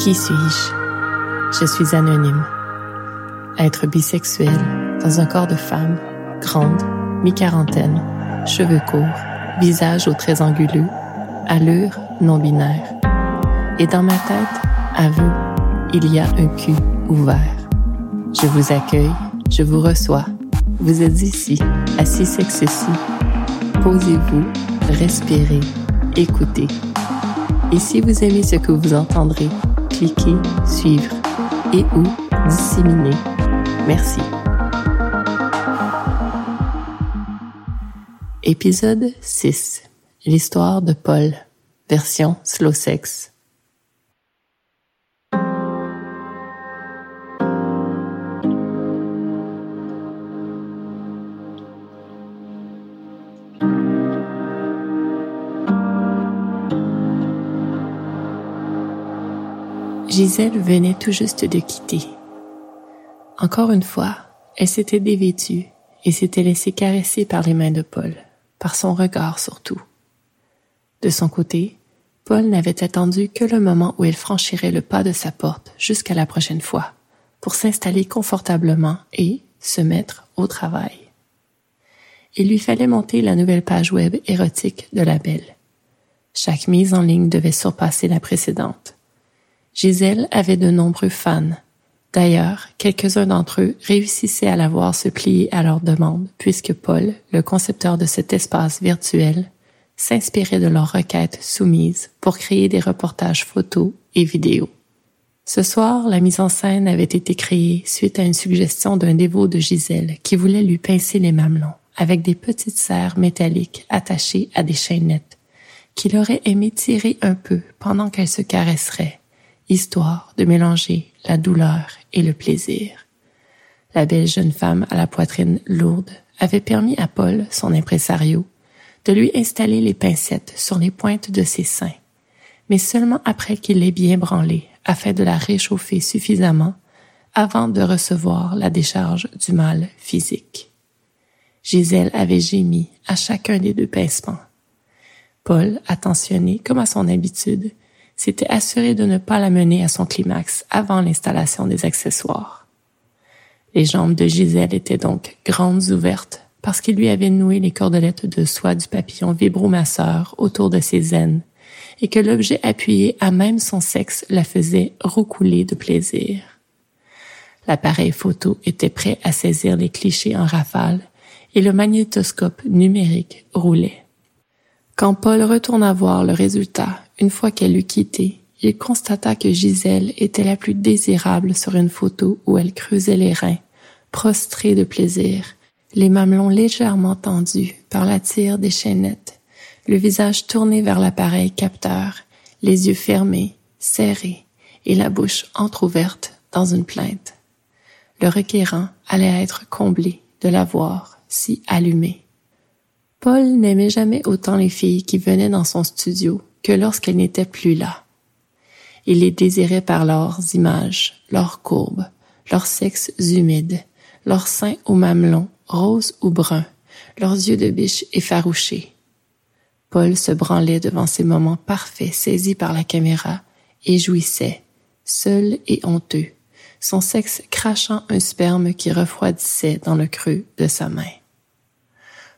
Qui suis-je? Je suis anonyme. Être bisexuel dans un corps de femme, grande, mi-quarantaine, cheveux courts, visage aux traits anguleux, allure non binaire. Et dans ma tête, à vous, il y a un cul ouvert. Je vous accueille, je vous reçois. Vous êtes ici, assis sexe Posez-vous, respirez, écoutez. Et si vous aimez ce que vous entendrez, cliquez suivre et ou disséminer. Merci. Épisode 6. L'histoire de Paul. Version slow sex. Gisèle venait tout juste de quitter. Encore une fois, elle s'était dévêtue et s'était laissée caresser par les mains de Paul, par son regard surtout. De son côté, Paul n'avait attendu que le moment où elle franchirait le pas de sa porte jusqu'à la prochaine fois, pour s'installer confortablement et se mettre au travail. Il lui fallait monter la nouvelle page web érotique de la Belle. Chaque mise en ligne devait surpasser la précédente. Gisèle avait de nombreux fans. D'ailleurs, quelques-uns d'entre eux réussissaient à la voir se plier à leur demande, puisque Paul, le concepteur de cet espace virtuel, s'inspirait de leurs requêtes soumises pour créer des reportages photos et vidéos. Ce soir, la mise en scène avait été créée suite à une suggestion d'un dévot de Gisèle qui voulait lui pincer les mamelons avec des petites serres métalliques attachées à des chaînettes qu'il aurait aimé tirer un peu pendant qu'elle se caresserait histoire de mélanger la douleur et le plaisir. La belle jeune femme à la poitrine lourde avait permis à Paul, son impresario, de lui installer les pincettes sur les pointes de ses seins, mais seulement après qu'il l'ait bien branlée afin de la réchauffer suffisamment avant de recevoir la décharge du mal physique. Gisèle avait gémi à chacun des deux pincements. Paul, attentionné comme à son habitude, s'était assuré de ne pas la mener à son climax avant l'installation des accessoires. Les jambes de Gisèle étaient donc grandes ouvertes parce qu'il lui avait noué les cordelettes de soie du papillon vibromasseur autour de ses aines et que l'objet appuyé à même son sexe la faisait roucouler de plaisir. L'appareil photo était prêt à saisir les clichés en rafale et le magnétoscope numérique roulait. Quand Paul retourna voir le résultat une fois qu'elle eut quitté, il constata que Gisèle était la plus désirable sur une photo où elle creusait les reins, prostrée de plaisir, les mamelons légèrement tendus par la tire des chaînettes, le visage tourné vers l'appareil capteur, les yeux fermés, serrés, et la bouche entr'ouverte dans une plainte. Le requérant allait être comblé de la voir si allumée. Paul n'aimait jamais autant les filles qui venaient dans son studio que lorsqu'elle n'était plus là. Il les désirait par leurs images, leurs courbes, leurs sexes humides, leurs seins aux mamelons, roses ou bruns, leurs yeux de biche effarouchés. Paul se branlait devant ces moments parfaits saisis par la caméra et jouissait, seul et honteux, son sexe crachant un sperme qui refroidissait dans le creux de sa main.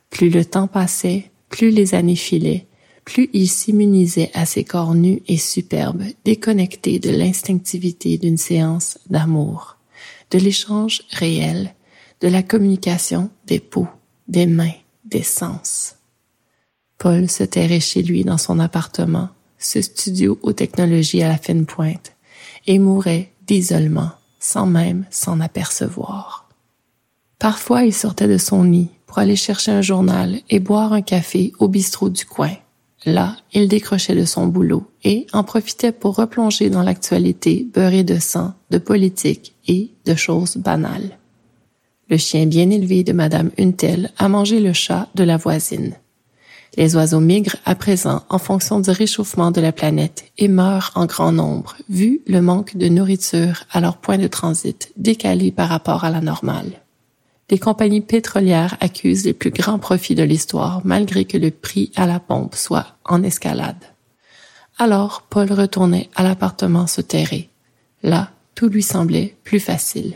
Plus le temps passait, plus les années filaient, plus il s'immunisait à ses corps nus et superbes, déconnectés de l'instinctivité d'une séance d'amour, de l'échange réel, de la communication des peaux, des mains, des sens. Paul se terrait chez lui dans son appartement, ce studio aux technologies à la fine pointe, et mourait d'isolement, sans même s'en apercevoir. Parfois il sortait de son nid pour aller chercher un journal et boire un café au bistrot du coin, Là, il décrochait de son boulot et en profitait pour replonger dans l'actualité beurrée de sang, de politique et de choses banales. Le chien bien élevé de Madame Untel a mangé le chat de la voisine. Les oiseaux migrent à présent en fonction du réchauffement de la planète et meurent en grand nombre, vu le manque de nourriture à leur point de transit décalé par rapport à la normale les compagnies pétrolières accusent les plus grands profits de l'histoire malgré que le prix à la pompe soit en escalade. Alors Paul retournait à l'appartement se terrer, Là, tout lui semblait plus facile,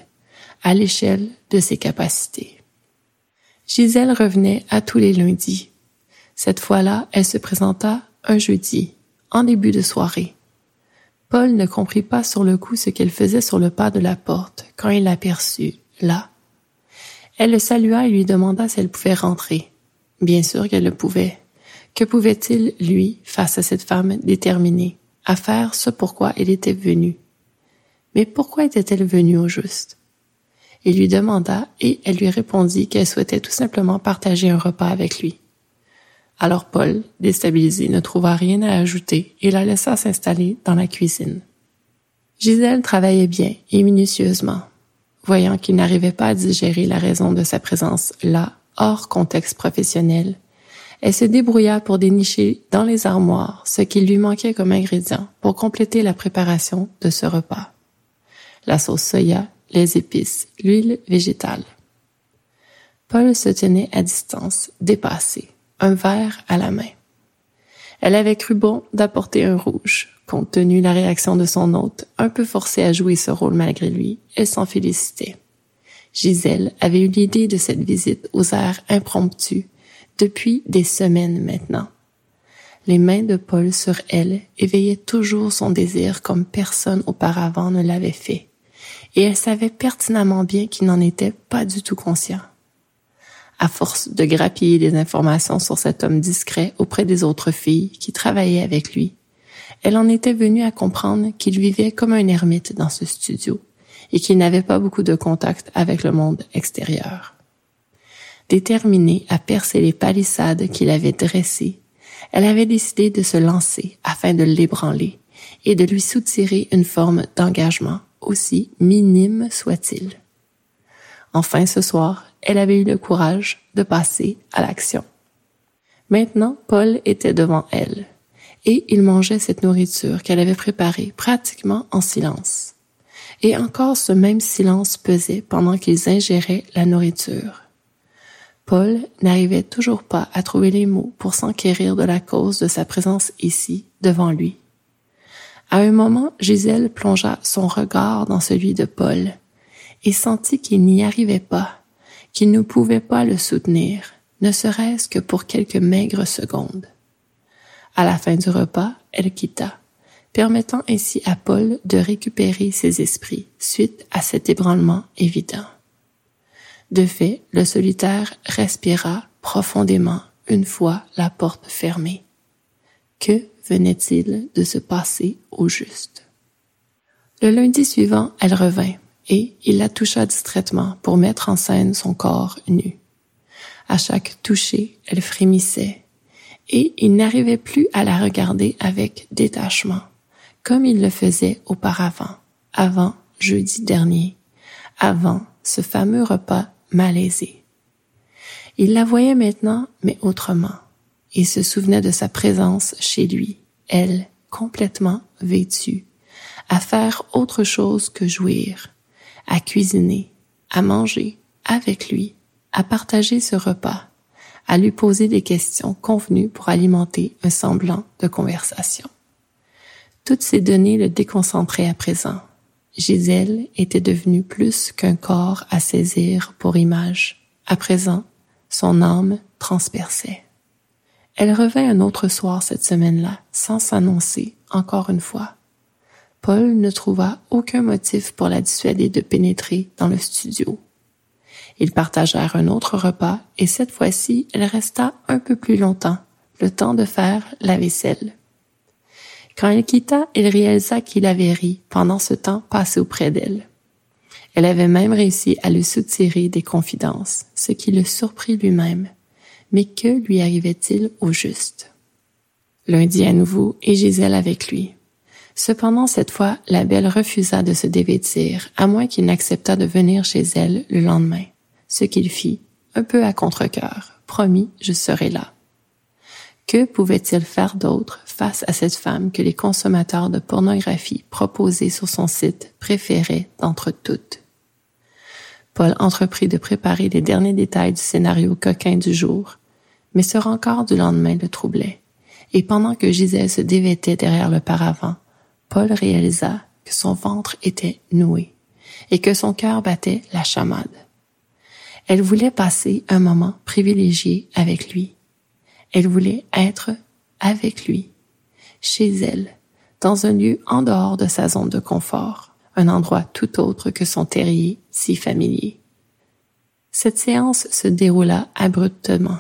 à l'échelle de ses capacités. Gisèle revenait à tous les lundis. Cette fois-là, elle se présenta un jeudi, en début de soirée. Paul ne comprit pas sur le coup ce qu'elle faisait sur le pas de la porte quand il l'aperçut, là. Elle le salua et lui demanda si elle pouvait rentrer. Bien sûr qu'elle le pouvait. Que pouvait-il, lui, face à cette femme déterminée, à faire ce pourquoi il était venu? Mais pourquoi était-elle venue au juste? Il lui demanda et elle lui répondit qu'elle souhaitait tout simplement partager un repas avec lui. Alors Paul, déstabilisé, ne trouva rien à ajouter et la laissa s'installer dans la cuisine. Gisèle travaillait bien et minutieusement. Voyant qu'il n'arrivait pas à digérer la raison de sa présence là, hors contexte professionnel, elle se débrouilla pour dénicher dans les armoires ce qui lui manquait comme ingrédient pour compléter la préparation de ce repas la sauce soya, les épices, l'huile végétale. Paul se tenait à distance, dépassé, un verre à la main. Elle avait cru bon d'apporter un rouge. Compte tenu la réaction de son hôte, un peu forcé à jouer ce rôle malgré lui, elle s'en félicitait. Gisèle avait eu l'idée de cette visite aux airs impromptus depuis des semaines maintenant. Les mains de Paul sur elle éveillaient toujours son désir comme personne auparavant ne l'avait fait et elle savait pertinemment bien qu'il n'en était pas du tout conscient. À force de grappiller des informations sur cet homme discret auprès des autres filles qui travaillaient avec lui, elle en était venue à comprendre qu'il vivait comme un ermite dans ce studio et qu'il n'avait pas beaucoup de contact avec le monde extérieur. Déterminée à percer les palissades qu'il avait dressées, elle avait décidé de se lancer afin de l'ébranler et de lui soutirer une forme d'engagement aussi minime soit-il. Enfin ce soir, elle avait eu le courage de passer à l'action. Maintenant, Paul était devant elle, et il mangeait cette nourriture qu'elle avait préparée pratiquement en silence. Et encore ce même silence pesait pendant qu'ils ingéraient la nourriture. Paul n'arrivait toujours pas à trouver les mots pour s'enquérir de la cause de sa présence ici, devant lui. À un moment, Gisèle plongea son regard dans celui de Paul et sentit qu'il n'y arrivait pas, qu'il ne pouvait pas le soutenir, ne serait-ce que pour quelques maigres secondes. À la fin du repas, elle quitta, permettant ainsi à Paul de récupérer ses esprits suite à cet ébranlement évident. De fait, le solitaire respira profondément une fois la porte fermée. Que venait-il de se passer au juste? Le lundi suivant, elle revint, et il la toucha distraitement pour mettre en scène son corps nu. À chaque toucher, elle frémissait, et il n'arrivait plus à la regarder avec détachement, comme il le faisait auparavant, avant jeudi dernier, avant ce fameux repas malaisé. Il la voyait maintenant, mais autrement et se souvenait de sa présence chez lui, elle, complètement vêtue, à faire autre chose que jouir, à cuisiner, à manger avec lui, à partager ce repas, à lui poser des questions convenues pour alimenter un semblant de conversation. Toutes ces données le déconcentraient à présent. Gisèle était devenue plus qu'un corps à saisir pour image. À présent, son âme transperçait. Elle revint un autre soir cette semaine-là, sans s'annoncer, encore une fois. Paul ne trouva aucun motif pour la dissuader de pénétrer dans le studio. Ils partagèrent un autre repas et cette fois-ci, elle resta un peu plus longtemps, le temps de faire la vaisselle. Quand elle quitta, il réalisa qu'il avait ri pendant ce temps passé auprès d'elle. Elle avait même réussi à lui soutirer des confidences, ce qui le surprit lui-même. Mais que lui arrivait-il au juste? Lundi à nouveau et Gisèle avec lui. Cependant, cette fois, la belle refusa de se dévêtir, à moins qu'il n'acceptât de venir chez elle le lendemain. Ce qu'il fit, un peu à contre-cœur. Promis, je serai là. Que pouvait-il faire d'autre face à cette femme que les consommateurs de pornographie proposés sur son site préféraient d'entre toutes? Paul entreprit de préparer les derniers détails du scénario coquin du jour, mais ce rencard du lendemain le troublait, et pendant que Gisèle se dévêtait derrière le paravent, Paul réalisa que son ventre était noué et que son cœur battait la chamade. Elle voulait passer un moment privilégié avec lui. Elle voulait être avec lui, chez elle, dans un lieu en dehors de sa zone de confort, un endroit tout autre que son terrier si familier. Cette séance se déroula abruptement.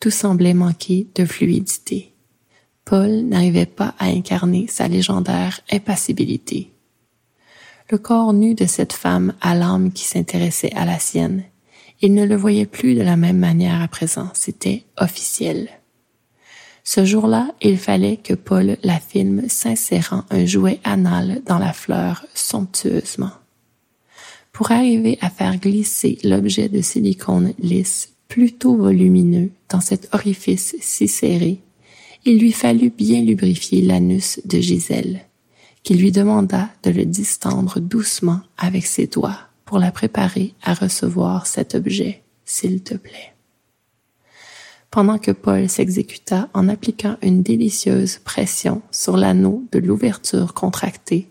Tout semblait manquer de fluidité. Paul n'arrivait pas à incarner sa légendaire impassibilité. Le corps nu de cette femme à l'âme qui s'intéressait à la sienne, il ne le voyait plus de la même manière à présent, c'était officiel. Ce jour-là, il fallait que Paul la filme s'insérant un jouet anal dans la fleur somptueusement. Pour arriver à faire glisser l'objet de silicone lisse plutôt volumineux dans cet orifice si serré, il lui fallut bien lubrifier l'anus de Gisèle, qui lui demanda de le distendre doucement avec ses doigts pour la préparer à recevoir cet objet, s'il te plaît. Pendant que Paul s'exécuta en appliquant une délicieuse pression sur l'anneau de l'ouverture contractée,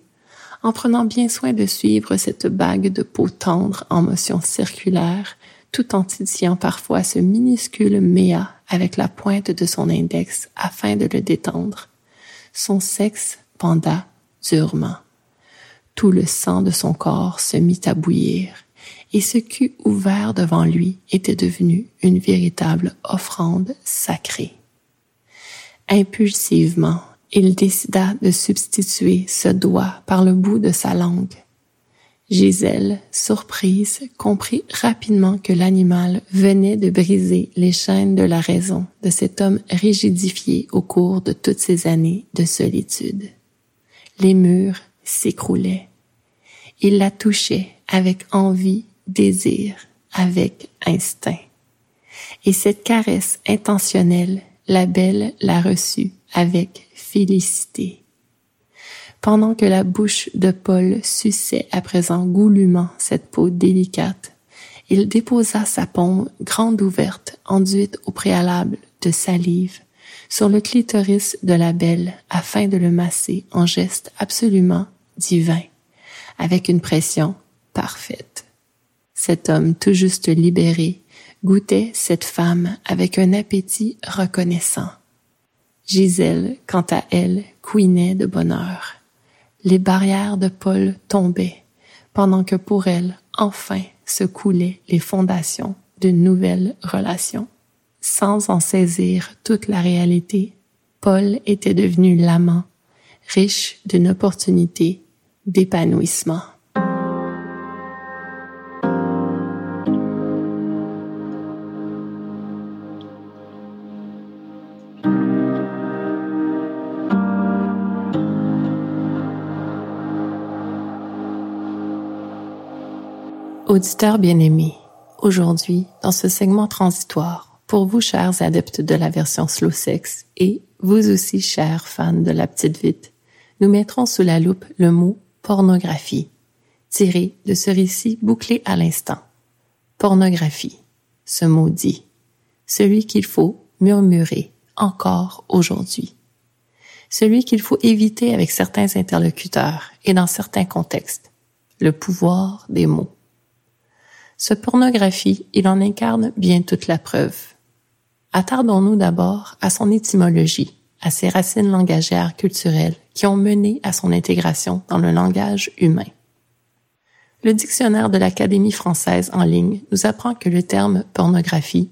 en prenant bien soin de suivre cette bague de peau tendre en motion circulaire, tout en titillant parfois ce minuscule méa avec la pointe de son index afin de le détendre. Son sexe penda durement. Le sang de son corps se mit à bouillir, et ce cul ouvert devant lui était devenu une véritable offrande sacrée. Impulsivement, il décida de substituer ce doigt par le bout de sa langue. Gisèle, surprise, comprit rapidement que l'animal venait de briser les chaînes de la raison de cet homme rigidifié au cours de toutes ces années de solitude. Les murs s'écroulaient. Il la touchait avec envie, désir, avec instinct. Et cette caresse intentionnelle, la belle la reçut avec félicité. Pendant que la bouche de Paul suçait à présent goulûment cette peau délicate, il déposa sa paume grande ouverte, enduite au préalable de salive, sur le clitoris de la belle afin de le masser en geste absolument divin, avec une pression parfaite. Cet homme tout juste libéré goûtait cette femme avec un appétit reconnaissant. Gisèle, quant à elle, couinait de bonheur. Les barrières de Paul tombaient, pendant que pour elle, enfin, se coulaient les fondations d'une nouvelle relation. Sans en saisir toute la réalité, Paul était devenu l'amant, riche d'une opportunité d'épanouissement. Auditeurs bien-aimés, aujourd'hui, dans ce segment transitoire, pour vous chers adeptes de la version slow sex et vous aussi chers fans de la petite vite, nous mettrons sous la loupe le mot pornographie, tiré de ce récit bouclé à l'instant. Pornographie, ce mot dit, celui qu'il faut murmurer encore aujourd'hui, celui qu'il faut éviter avec certains interlocuteurs et dans certains contextes, le pouvoir des mots. Ce pornographie, il en incarne bien toute la preuve. Attardons-nous d'abord à son étymologie, à ses racines langagères culturelles qui ont mené à son intégration dans le langage humain. Le dictionnaire de l'Académie française en ligne nous apprend que le terme pornographie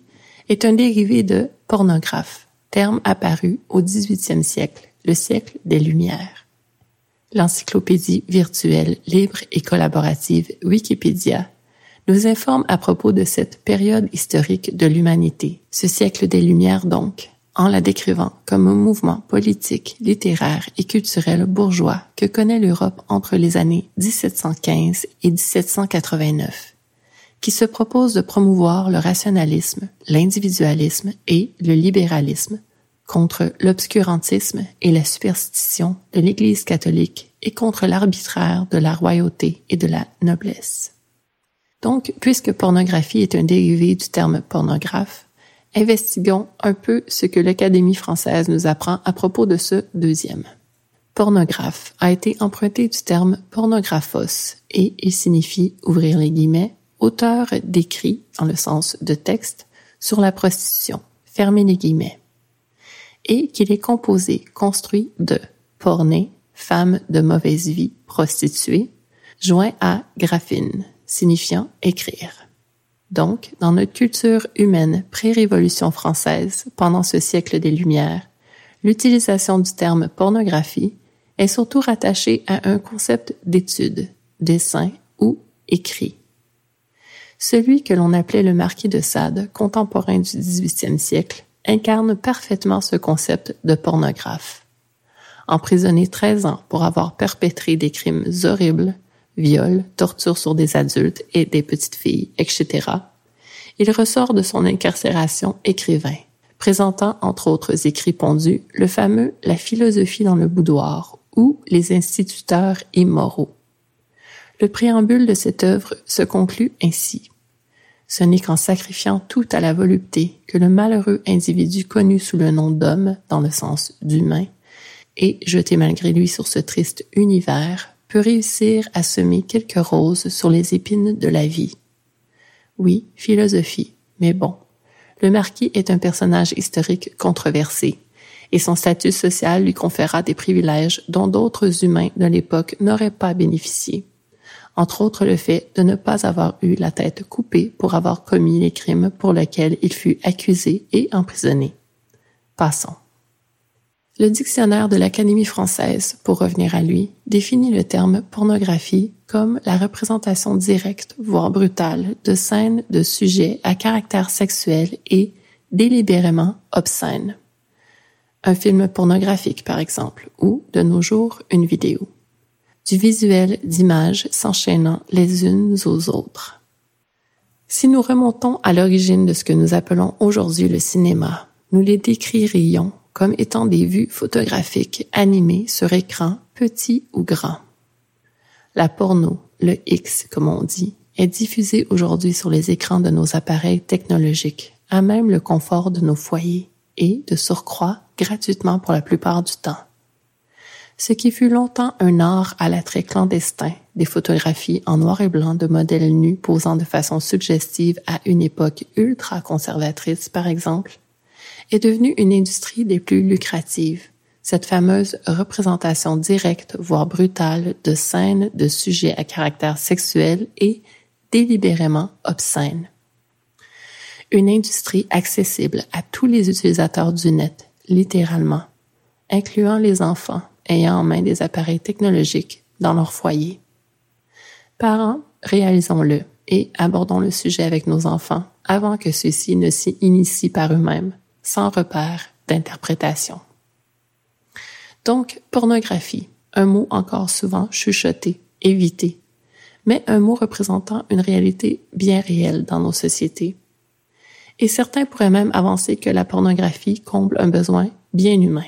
est un dérivé de pornographe, terme apparu au XVIIIe siècle, le siècle des Lumières. L'encyclopédie virtuelle libre et collaborative Wikipédia nous informe à propos de cette période historique de l'humanité, ce siècle des Lumières donc, en la décrivant comme un mouvement politique, littéraire et culturel bourgeois que connaît l'Europe entre les années 1715 et 1789, qui se propose de promouvoir le rationalisme, l'individualisme et le libéralisme contre l'obscurantisme et la superstition de l'Église catholique et contre l'arbitraire de la royauté et de la noblesse. Donc, puisque pornographie est un dérivé du terme pornographe, investiguons un peu ce que l'Académie française nous apprend à propos de ce deuxième. pornographe a été emprunté du terme pornographos et il signifie, ouvrir les guillemets, auteur d'écrits, dans le sens de texte, sur la prostitution, fermer les guillemets, et qu'il est composé, construit de porné, femme de mauvaise vie, prostituée, joint à graphine, signifiant écrire. Donc, dans notre culture humaine pré-révolution française, pendant ce siècle des Lumières, l'utilisation du terme pornographie est surtout rattachée à un concept d'étude, dessin ou écrit. Celui que l'on appelait le marquis de Sade, contemporain du XVIIIe siècle, incarne parfaitement ce concept de pornographe. Emprisonné 13 ans pour avoir perpétré des crimes horribles, viols, tortures sur des adultes et des petites filles, etc., il ressort de son incarcération écrivain, présentant entre autres écrits pondus le fameux La philosophie dans le boudoir ou Les instituteurs immoraux. Le préambule de cette œuvre se conclut ainsi. Ce n'est qu'en sacrifiant tout à la volupté que le malheureux individu connu sous le nom d'homme, dans le sens d'humain, et jeté malgré lui sur ce triste univers, peut réussir à semer quelques roses sur les épines de la vie. Oui, philosophie, mais bon. Le marquis est un personnage historique controversé, et son statut social lui conféra des privilèges dont d'autres humains de l'époque n'auraient pas bénéficié entre autres le fait de ne pas avoir eu la tête coupée pour avoir commis les crimes pour lesquels il fut accusé et emprisonné. Passons. Le dictionnaire de l'Académie française, pour revenir à lui, définit le terme pornographie comme la représentation directe, voire brutale, de scènes de sujets à caractère sexuel et délibérément obscènes. Un film pornographique, par exemple, ou, de nos jours, une vidéo du visuel d'images s'enchaînant les unes aux autres. Si nous remontons à l'origine de ce que nous appelons aujourd'hui le cinéma, nous les décririons comme étant des vues photographiques animées sur écran petit ou grand. La porno, le X comme on dit, est diffusée aujourd'hui sur les écrans de nos appareils technologiques, à même le confort de nos foyers et, de surcroît, gratuitement pour la plupart du temps ce qui fut longtemps un art à l'attrait clandestin, des photographies en noir et blanc de modèles nus posant de façon suggestive à une époque ultra conservatrice, par exemple, est devenu une industrie des plus lucratives. Cette fameuse représentation directe, voire brutale, de scènes de sujets à caractère sexuel et délibérément obscènes. Une industrie accessible à tous les utilisateurs du net, littéralement, incluant les enfants, ayant en main des appareils technologiques dans leur foyer. Parents, réalisons-le et abordons le sujet avec nos enfants avant que ceux-ci ne s'y initient par eux-mêmes, sans repère d'interprétation. Donc, pornographie, un mot encore souvent chuchoté, évité, mais un mot représentant une réalité bien réelle dans nos sociétés. Et certains pourraient même avancer que la pornographie comble un besoin bien humain.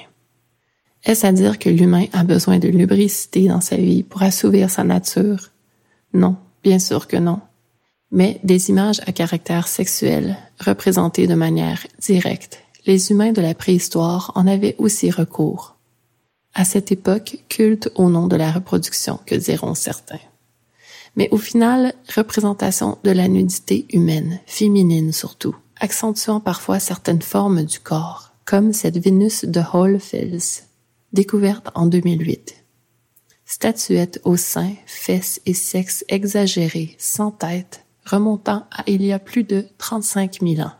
Est-ce à dire que l'humain a besoin de lubricité dans sa vie pour assouvir sa nature? Non, bien sûr que non. Mais des images à caractère sexuel, représentées de manière directe, les humains de la préhistoire en avaient aussi recours. À cette époque, culte au nom de la reproduction, que diront certains. Mais au final, représentation de la nudité humaine, féminine surtout, accentuant parfois certaines formes du corps, comme cette Vénus de Hall-Fels, découverte en 2008. Statuette au sein, fesses et sexe exagérés, sans tête, remontant à il y a plus de 35 000 ans.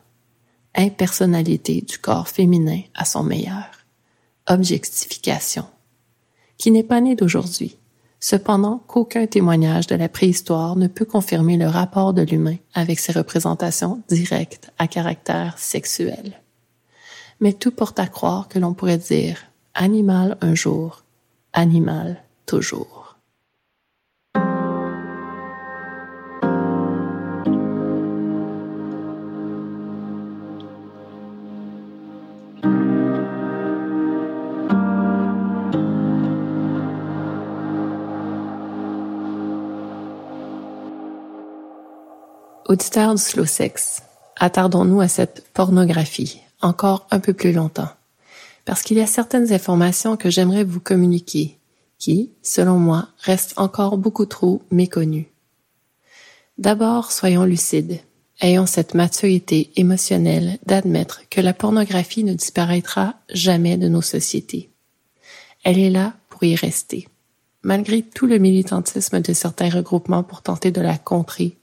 Impersonnalité du corps féminin à son meilleur. Objectification. Qui n'est pas né d'aujourd'hui. Cependant qu'aucun témoignage de la préhistoire ne peut confirmer le rapport de l'humain avec ses représentations directes à caractère sexuel. Mais tout porte à croire que l'on pourrait dire Animal un jour, animal toujours. Auditeurs du slow sex, attardons-nous à cette pornographie encore un peu plus longtemps parce qu'il y a certaines informations que j'aimerais vous communiquer, qui, selon moi, restent encore beaucoup trop méconnues. D'abord, soyons lucides. Ayons cette maturité émotionnelle d'admettre que la pornographie ne disparaîtra jamais de nos sociétés. Elle est là pour y rester. Malgré tout le militantisme de certains regroupements pour tenter de la contrer,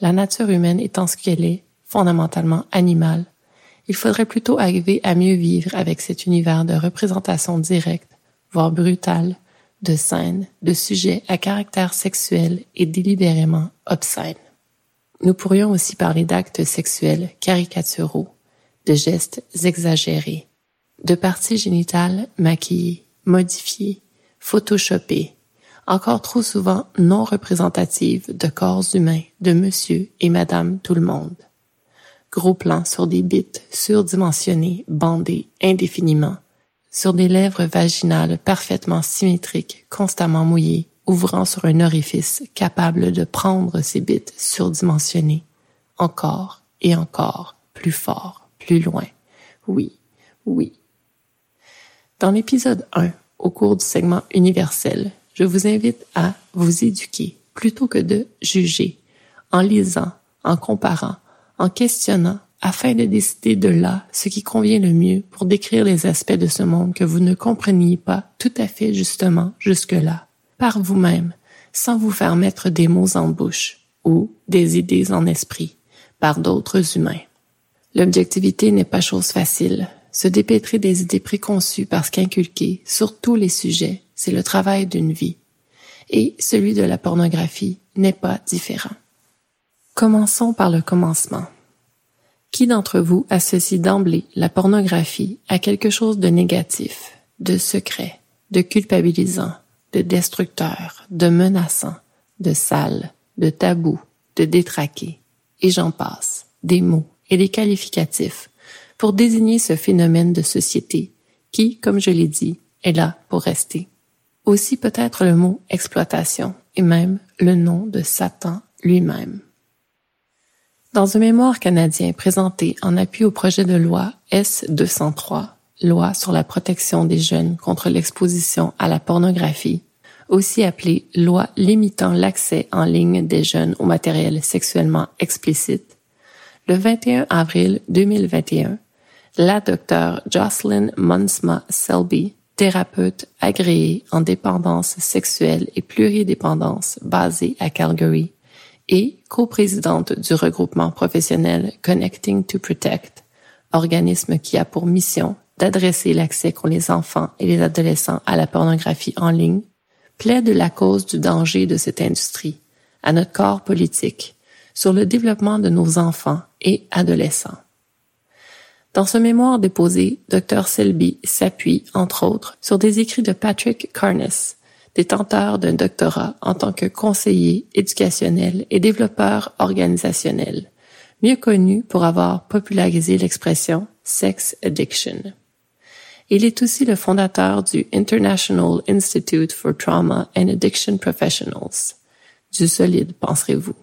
la nature humaine étant ce qu'elle est, fondamentalement animale, il faudrait plutôt arriver à mieux vivre avec cet univers de représentation directe, voire brutale, de scènes, de sujets à caractère sexuel et délibérément obscènes. Nous pourrions aussi parler d'actes sexuels caricaturaux, de gestes exagérés, de parties génitales maquillées, modifiées, photoshopées, encore trop souvent non représentatives de corps humains de monsieur et madame tout le monde. Gros plans sur des bites surdimensionnées, bandées indéfiniment, sur des lèvres vaginales parfaitement symétriques, constamment mouillées, ouvrant sur un orifice capable de prendre ces bits surdimensionnés, encore et encore, plus fort, plus loin. Oui, oui. Dans l'épisode 1, au cours du segment universel, je vous invite à vous éduquer plutôt que de juger, en lisant, en comparant, en questionnant, afin de décider de là ce qui convient le mieux pour décrire les aspects de ce monde que vous ne compreniez pas tout à fait justement jusque-là par vous-même, sans vous faire mettre des mots en bouche ou des idées en esprit par d'autres humains. L'objectivité n'est pas chose facile. Se dépêtrer des idées préconçues parce qu'inculquer sur tous les sujets, c'est le travail d'une vie. Et celui de la pornographie n'est pas différent. Commençons par le commencement. Qui d'entre vous associe d'emblée la pornographie à quelque chose de négatif, de secret, de culpabilisant, de destructeur, de menaçant, de sale, de tabou, de détraqué, et j'en passe, des mots et des qualificatifs pour désigner ce phénomène de société qui, comme je l'ai dit, est là pour rester. Aussi peut-être le mot exploitation et même le nom de Satan lui-même. Dans un mémoire canadien présenté en appui au projet de loi S-203, loi sur la protection des jeunes contre l'exposition à la pornographie, aussi appelée loi limitant l'accès en ligne des jeunes au matériel sexuellement explicite, le 21 avril 2021, la docteure Jocelyn Munsma Selby, thérapeute agréée en dépendance sexuelle et pluridépendance basée à Calgary et coprésidente du regroupement professionnel Connecting to Protect, organisme qui a pour mission d'adresser l'accès qu'ont les enfants et les adolescents à la pornographie en ligne, plaide la cause du danger de cette industrie, à notre corps politique, sur le développement de nos enfants et adolescents. Dans ce mémoire déposé, Dr. Selby s'appuie, entre autres, sur des écrits de Patrick Carness, détenteur d'un doctorat en tant que conseiller éducationnel et développeur organisationnel, mieux connu pour avoir popularisé l'expression sex addiction. Il est aussi le fondateur du International Institute for Trauma and Addiction Professionals. Du solide, penserez-vous?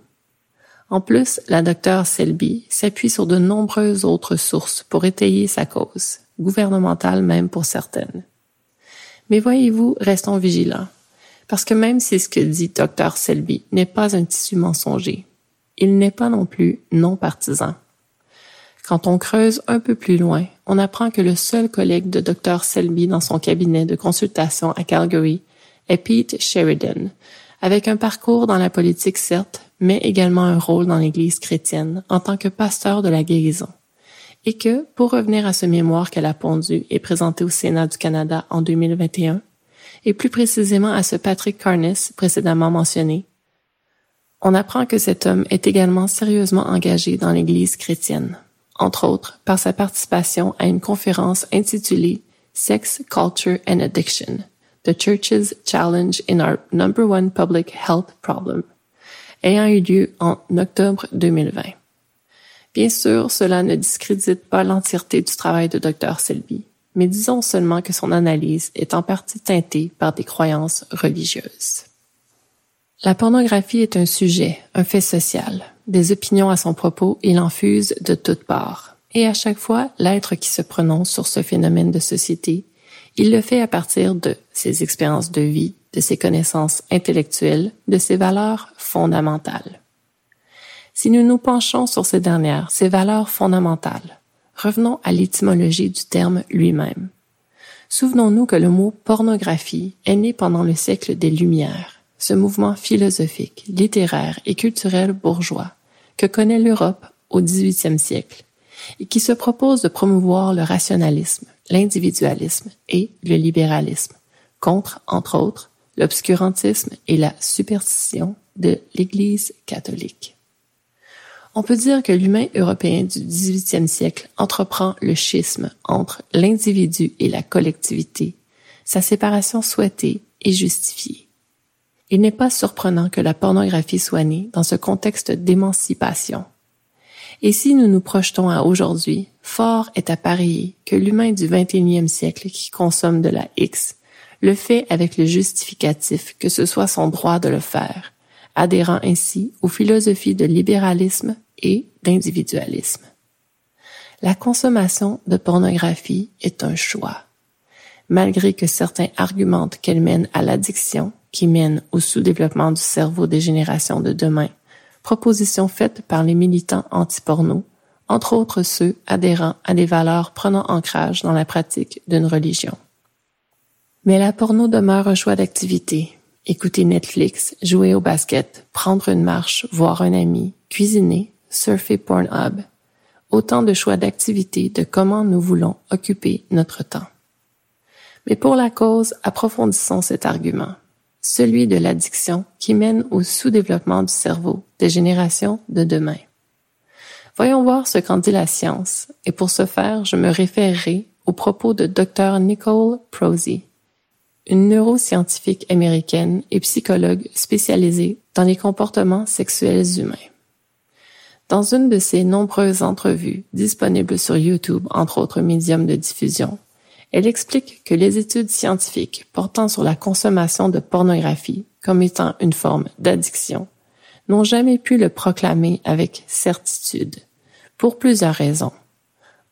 En plus, la docteure Selby s'appuie sur de nombreuses autres sources pour étayer sa cause, gouvernementale même pour certaines. Mais voyez-vous, restons vigilants, parce que même si ce que dit Dr Selby n'est pas un tissu mensonger, il n'est pas non plus non partisan. Quand on creuse un peu plus loin, on apprend que le seul collègue de Dr Selby dans son cabinet de consultation à Calgary est Pete Sheridan, avec un parcours dans la politique certes, mais également un rôle dans l'Église chrétienne en tant que pasteur de la guérison. Et que, pour revenir à ce mémoire qu'elle a pondu et présenté au Sénat du Canada en 2021, et plus précisément à ce Patrick Carness précédemment mentionné, on apprend que cet homme est également sérieusement engagé dans l'Église chrétienne entre autres par sa participation à une conférence intitulée Sex, Culture and Addiction, The Church's Challenge in Our Number One Public Health Problem, ayant eu lieu en octobre 2020. Bien sûr, cela ne discrédite pas l'entièreté du travail de Dr Selby, mais disons seulement que son analyse est en partie teintée par des croyances religieuses. La pornographie est un sujet, un fait social, des opinions à son propos, il en fuse de toutes parts. et à chaque fois, l'être qui se prononce sur ce phénomène de société, il le fait à partir de ses expériences de vie, de ses connaissances intellectuelles, de ses valeurs fondamentales. Si nous nous penchons sur ces dernières, ces valeurs fondamentales, revenons à l'étymologie du terme lui-même. Souvenons-nous que le mot pornographie est né pendant le siècle des Lumières, ce mouvement philosophique, littéraire et culturel bourgeois que connaît l'Europe au XVIIIe siècle et qui se propose de promouvoir le rationalisme, l'individualisme et le libéralisme contre, entre autres, l'obscurantisme et la superstition de l'Église catholique. On peut dire que l'humain européen du XVIIIe siècle entreprend le schisme entre l'individu et la collectivité, sa séparation souhaitée et justifiée. Il n'est pas surprenant que la pornographie soit née dans ce contexte d'émancipation. Et si nous nous projetons à aujourd'hui, fort est à parier que l'humain du XXIe siècle qui consomme de la X le fait avec le justificatif que ce soit son droit de le faire, adhérant ainsi aux philosophies de libéralisme et d'individualisme. La consommation de pornographie est un choix. Malgré que certains argumentent qu'elle mène à l'addiction, qui mène au sous-développement du cerveau des générations de demain, proposition faite par les militants anti-porno, entre autres ceux adhérant à des valeurs prenant ancrage dans la pratique d'une religion. Mais la porno demeure un choix d'activité. Écouter Netflix, jouer au basket, prendre une marche, voir un ami, cuisiner, surfer Pornhub. Autant de choix d'activité de comment nous voulons occuper notre temps. Mais pour la cause, approfondissons cet argument, celui de l'addiction qui mène au sous-développement du cerveau des générations de demain. Voyons voir ce qu'en dit la science, et pour ce faire, je me référerai aux propos de Dr. Nicole Prosey, une neuroscientifique américaine et psychologue spécialisée dans les comportements sexuels humains. Dans une de ses nombreuses entrevues disponibles sur YouTube, entre autres médiums de diffusion, elle explique que les études scientifiques portant sur la consommation de pornographie comme étant une forme d'addiction n'ont jamais pu le proclamer avec certitude, pour plusieurs raisons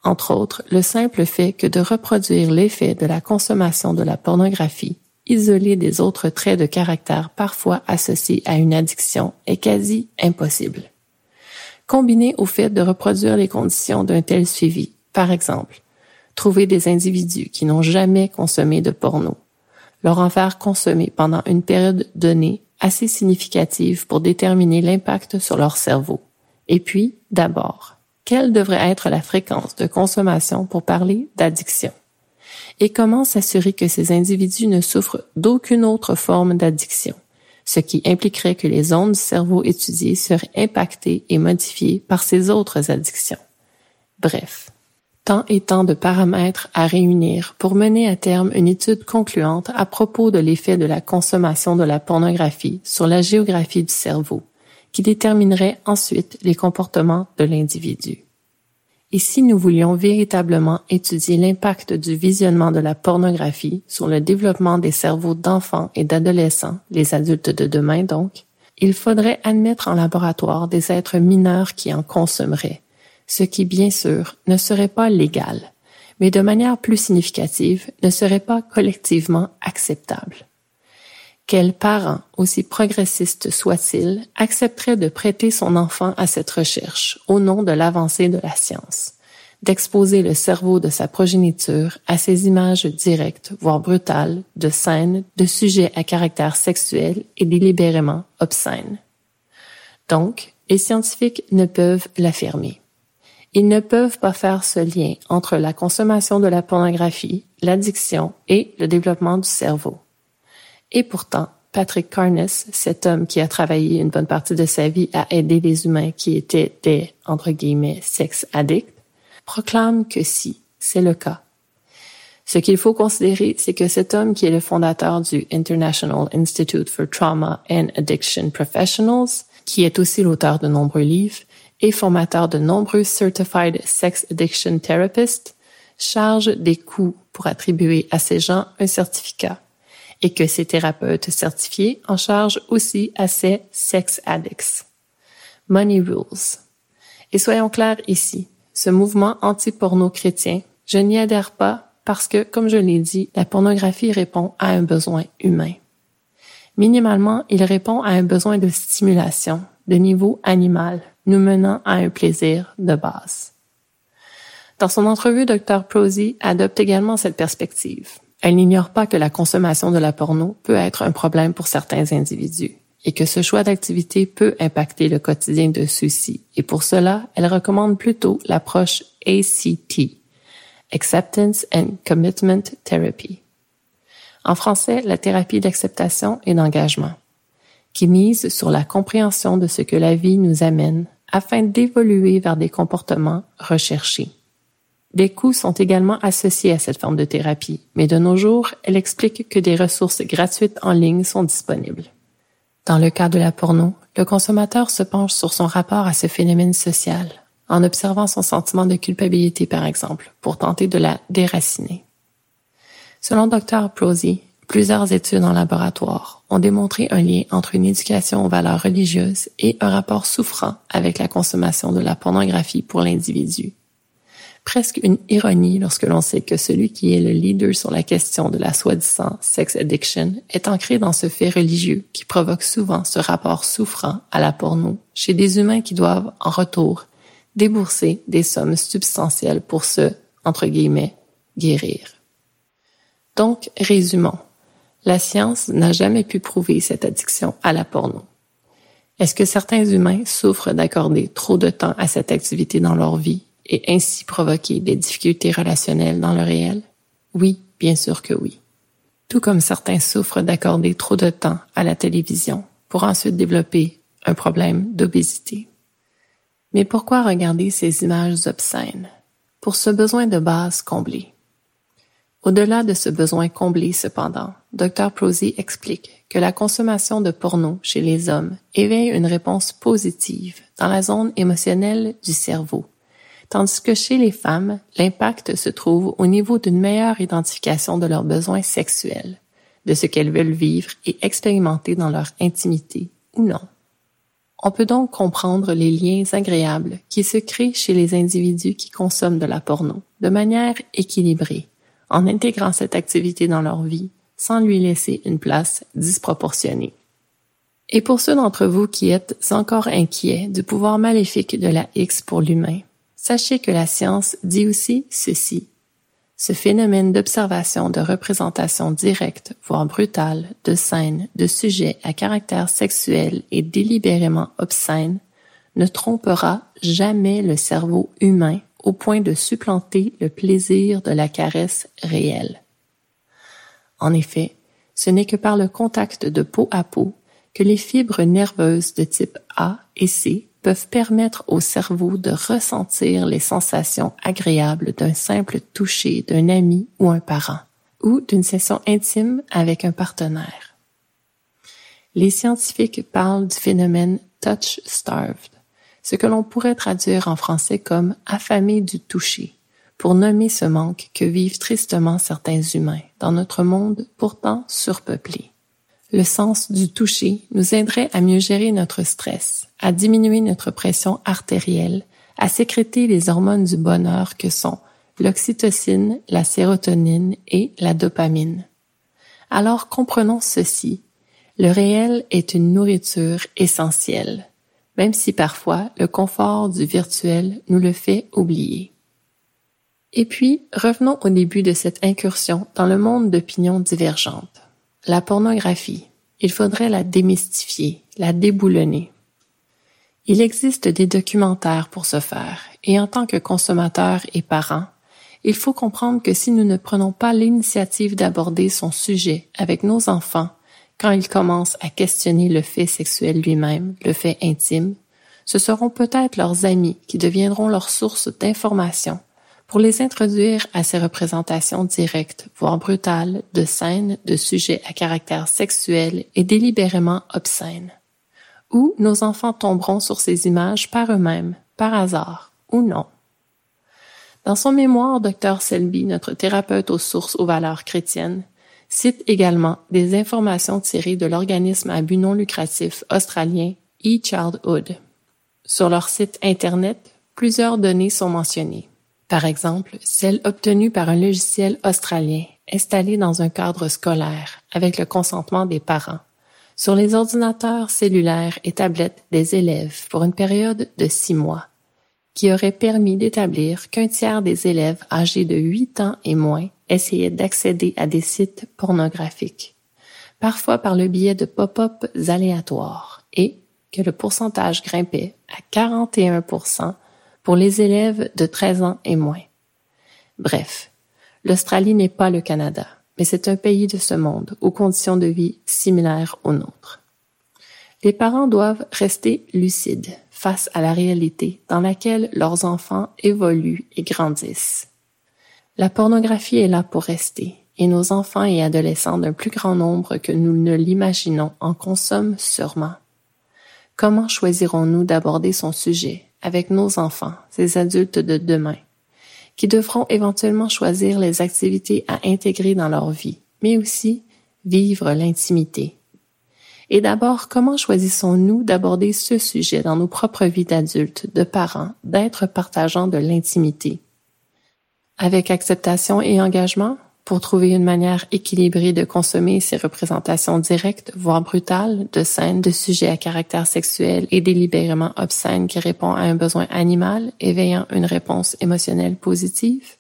entre autres le simple fait que de reproduire l'effet de la consommation de la pornographie, isolé des autres traits de caractère parfois associés à une addiction, est quasi impossible. Combiné au fait de reproduire les conditions d'un tel suivi, par exemple, trouver des individus qui n'ont jamais consommé de porno, leur en faire consommer pendant une période donnée assez significative pour déterminer l'impact sur leur cerveau. Et puis, d'abord, quelle devrait être la fréquence de consommation pour parler d'addiction? Et comment s'assurer que ces individus ne souffrent d'aucune autre forme d'addiction, ce qui impliquerait que les ondes du cerveau étudiées seraient impactées et modifiées par ces autres addictions? Bref, tant et tant de paramètres à réunir pour mener à terme une étude concluante à propos de l'effet de la consommation de la pornographie sur la géographie du cerveau, qui déterminerait ensuite les comportements de l'individu. Et si nous voulions véritablement étudier l'impact du visionnement de la pornographie sur le développement des cerveaux d'enfants et d'adolescents, les adultes de demain donc, il faudrait admettre en laboratoire des êtres mineurs qui en consommeraient, ce qui bien sûr ne serait pas légal, mais de manière plus significative ne serait pas collectivement acceptable. Quel parent, aussi progressiste soit-il, accepterait de prêter son enfant à cette recherche au nom de l'avancée de la science, d'exposer le cerveau de sa progéniture à ces images directes, voire brutales, de scènes, de sujets à caractère sexuel et délibérément obscènes? Donc, les scientifiques ne peuvent l'affirmer. Ils ne peuvent pas faire ce lien entre la consommation de la pornographie, l'addiction et le développement du cerveau. Et pourtant, Patrick Carnes, cet homme qui a travaillé une bonne partie de sa vie à aider les humains qui étaient des, entre guillemets, sex addicts, proclame que si, c'est le cas. Ce qu'il faut considérer, c'est que cet homme qui est le fondateur du International Institute for Trauma and Addiction Professionals, qui est aussi l'auteur de nombreux livres et formateur de nombreux Certified Sex Addiction Therapists, charge des coûts pour attribuer à ces gens un certificat et que ces thérapeutes certifiés en chargent aussi à ces sex addicts. Money rules. Et soyons clairs ici, ce mouvement anti-porno chrétien, je n'y adhère pas parce que, comme je l'ai dit, la pornographie répond à un besoin humain. Minimalement, il répond à un besoin de stimulation, de niveau animal, nous menant à un plaisir de base. Dans son entrevue, Dr. Prosy adopte également cette perspective. Elle n'ignore pas que la consommation de la porno peut être un problème pour certains individus et que ce choix d'activité peut impacter le quotidien de ceux-ci. Et pour cela, elle recommande plutôt l'approche ACT, Acceptance and Commitment Therapy. En français, la thérapie d'acceptation et d'engagement, qui mise sur la compréhension de ce que la vie nous amène afin d'évoluer vers des comportements recherchés. Des coûts sont également associés à cette forme de thérapie, mais de nos jours, elle explique que des ressources gratuites en ligne sont disponibles. Dans le cas de la porno, le consommateur se penche sur son rapport à ce phénomène social, en observant son sentiment de culpabilité par exemple, pour tenter de la déraciner. Selon Dr. Prosy, plusieurs études en laboratoire ont démontré un lien entre une éducation aux valeurs religieuses et un rapport souffrant avec la consommation de la pornographie pour l'individu presque une ironie lorsque l'on sait que celui qui est le leader sur la question de la soi-disant sex addiction est ancré dans ce fait religieux qui provoque souvent ce rapport souffrant à la porno chez des humains qui doivent, en retour, débourser des sommes substantielles pour se, entre guillemets, guérir. Donc, résumons. La science n'a jamais pu prouver cette addiction à la porno. Est-ce que certains humains souffrent d'accorder trop de temps à cette activité dans leur vie et ainsi provoquer des difficultés relationnelles dans le réel? Oui, bien sûr que oui. Tout comme certains souffrent d'accorder trop de temps à la télévision pour ensuite développer un problème d'obésité. Mais pourquoi regarder ces images obscènes? Pour ce besoin de base comblé. Au-delà de ce besoin comblé, cependant, Dr. Prosy explique que la consommation de porno chez les hommes éveille une réponse positive dans la zone émotionnelle du cerveau tandis que chez les femmes, l'impact se trouve au niveau d'une meilleure identification de leurs besoins sexuels, de ce qu'elles veulent vivre et expérimenter dans leur intimité ou non. On peut donc comprendre les liens agréables qui se créent chez les individus qui consomment de la porno de manière équilibrée, en intégrant cette activité dans leur vie sans lui laisser une place disproportionnée. Et pour ceux d'entre vous qui êtes encore inquiets du pouvoir maléfique de la X pour l'humain, Sachez que la science dit aussi ceci. Ce phénomène d'observation de représentation directe, voire brutale, de scènes, de sujets à caractère sexuel et délibérément obscène ne trompera jamais le cerveau humain au point de supplanter le plaisir de la caresse réelle. En effet, ce n'est que par le contact de peau à peau que les fibres nerveuses de type A et C peuvent permettre au cerveau de ressentir les sensations agréables d'un simple toucher d'un ami ou un parent, ou d'une session intime avec un partenaire. Les scientifiques parlent du phénomène touch starved, ce que l'on pourrait traduire en français comme affamé du toucher, pour nommer ce manque que vivent tristement certains humains dans notre monde pourtant surpeuplé. Le sens du toucher nous aiderait à mieux gérer notre stress, à diminuer notre pression artérielle, à sécréter les hormones du bonheur que sont l'oxytocine, la sérotonine et la dopamine. Alors comprenons ceci. Le réel est une nourriture essentielle, même si parfois le confort du virtuel nous le fait oublier. Et puis, revenons au début de cette incursion dans le monde d'opinions divergentes. La pornographie, il faudrait la démystifier, la déboulonner. Il existe des documentaires pour ce faire, et en tant que consommateurs et parents, il faut comprendre que si nous ne prenons pas l'initiative d'aborder son sujet avec nos enfants quand ils commencent à questionner le fait sexuel lui-même, le fait intime, ce seront peut-être leurs amis qui deviendront leur source d'information pour les introduire à ces représentations directes, voire brutales, de scènes, de sujets à caractère sexuel et délibérément obscènes. Ou nos enfants tomberont sur ces images par eux-mêmes, par hasard, ou non. Dans son mémoire, Dr. Selby, notre thérapeute aux sources aux valeurs chrétiennes, cite également des informations tirées de l'organisme à but non lucratif australien eChildhood. Sur leur site internet, Plusieurs données sont mentionnées. Par exemple, celle obtenue par un logiciel australien installé dans un cadre scolaire avec le consentement des parents. Sur les ordinateurs cellulaires et tablettes des élèves pour une période de six mois, qui aurait permis d'établir qu'un tiers des élèves âgés de 8 ans et moins essayaient d'accéder à des sites pornographiques, parfois par le biais de pop-ups aléatoires, et que le pourcentage grimpait à 41 pour les élèves de 13 ans et moins. Bref, l'Australie n'est pas le Canada mais c'est un pays de ce monde, aux conditions de vie similaires aux nôtres. Les parents doivent rester lucides face à la réalité dans laquelle leurs enfants évoluent et grandissent. La pornographie est là pour rester, et nos enfants et adolescents d'un plus grand nombre que nous ne l'imaginons en consomment sûrement. Comment choisirons-nous d'aborder son sujet? Avec nos enfants, ces adultes de demain? qui devront éventuellement choisir les activités à intégrer dans leur vie, mais aussi vivre l'intimité. Et d'abord, comment choisissons-nous d'aborder ce sujet dans nos propres vies d'adultes, de parents, d'être partageants de l'intimité? Avec acceptation et engagement, pour trouver une manière équilibrée de consommer ces représentations directes, voire brutales, de scènes de sujets à caractère sexuel et délibérément obscènes qui répond à un besoin animal, éveillant une réponse émotionnelle positive?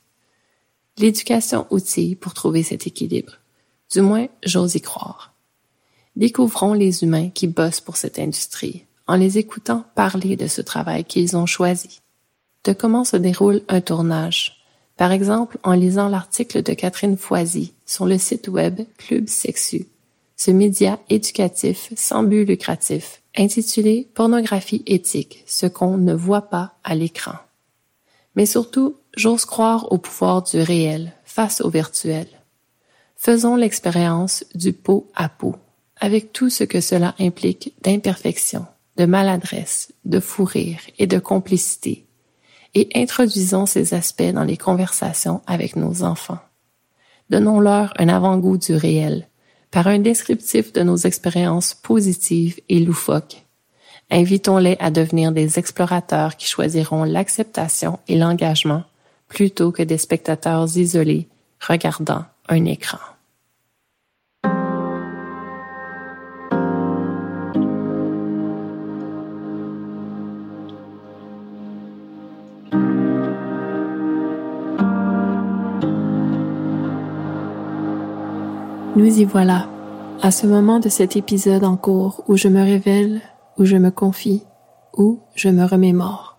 L'éducation outille pour trouver cet équilibre. Du moins, j'ose y croire. Découvrons les humains qui bossent pour cette industrie, en les écoutant parler de ce travail qu'ils ont choisi, de comment se déroule un tournage, par exemple, en lisant l'article de Catherine Foisy sur le site web Club Sexu, ce média éducatif sans but lucratif, intitulé Pornographie éthique, ce qu'on ne voit pas à l'écran. Mais surtout, j'ose croire au pouvoir du réel face au virtuel. Faisons l'expérience du pot à pot, avec tout ce que cela implique d'imperfection, de maladresse, de fou rire et de complicité, et introduisons ces aspects dans les conversations avec nos enfants. Donnons-leur un avant-goût du réel par un descriptif de nos expériences positives et loufoques. Invitons-les à devenir des explorateurs qui choisiront l'acceptation et l'engagement plutôt que des spectateurs isolés regardant un écran. Nous y voilà, à ce moment de cet épisode en cours où je me révèle, où je me confie, où je me remémore.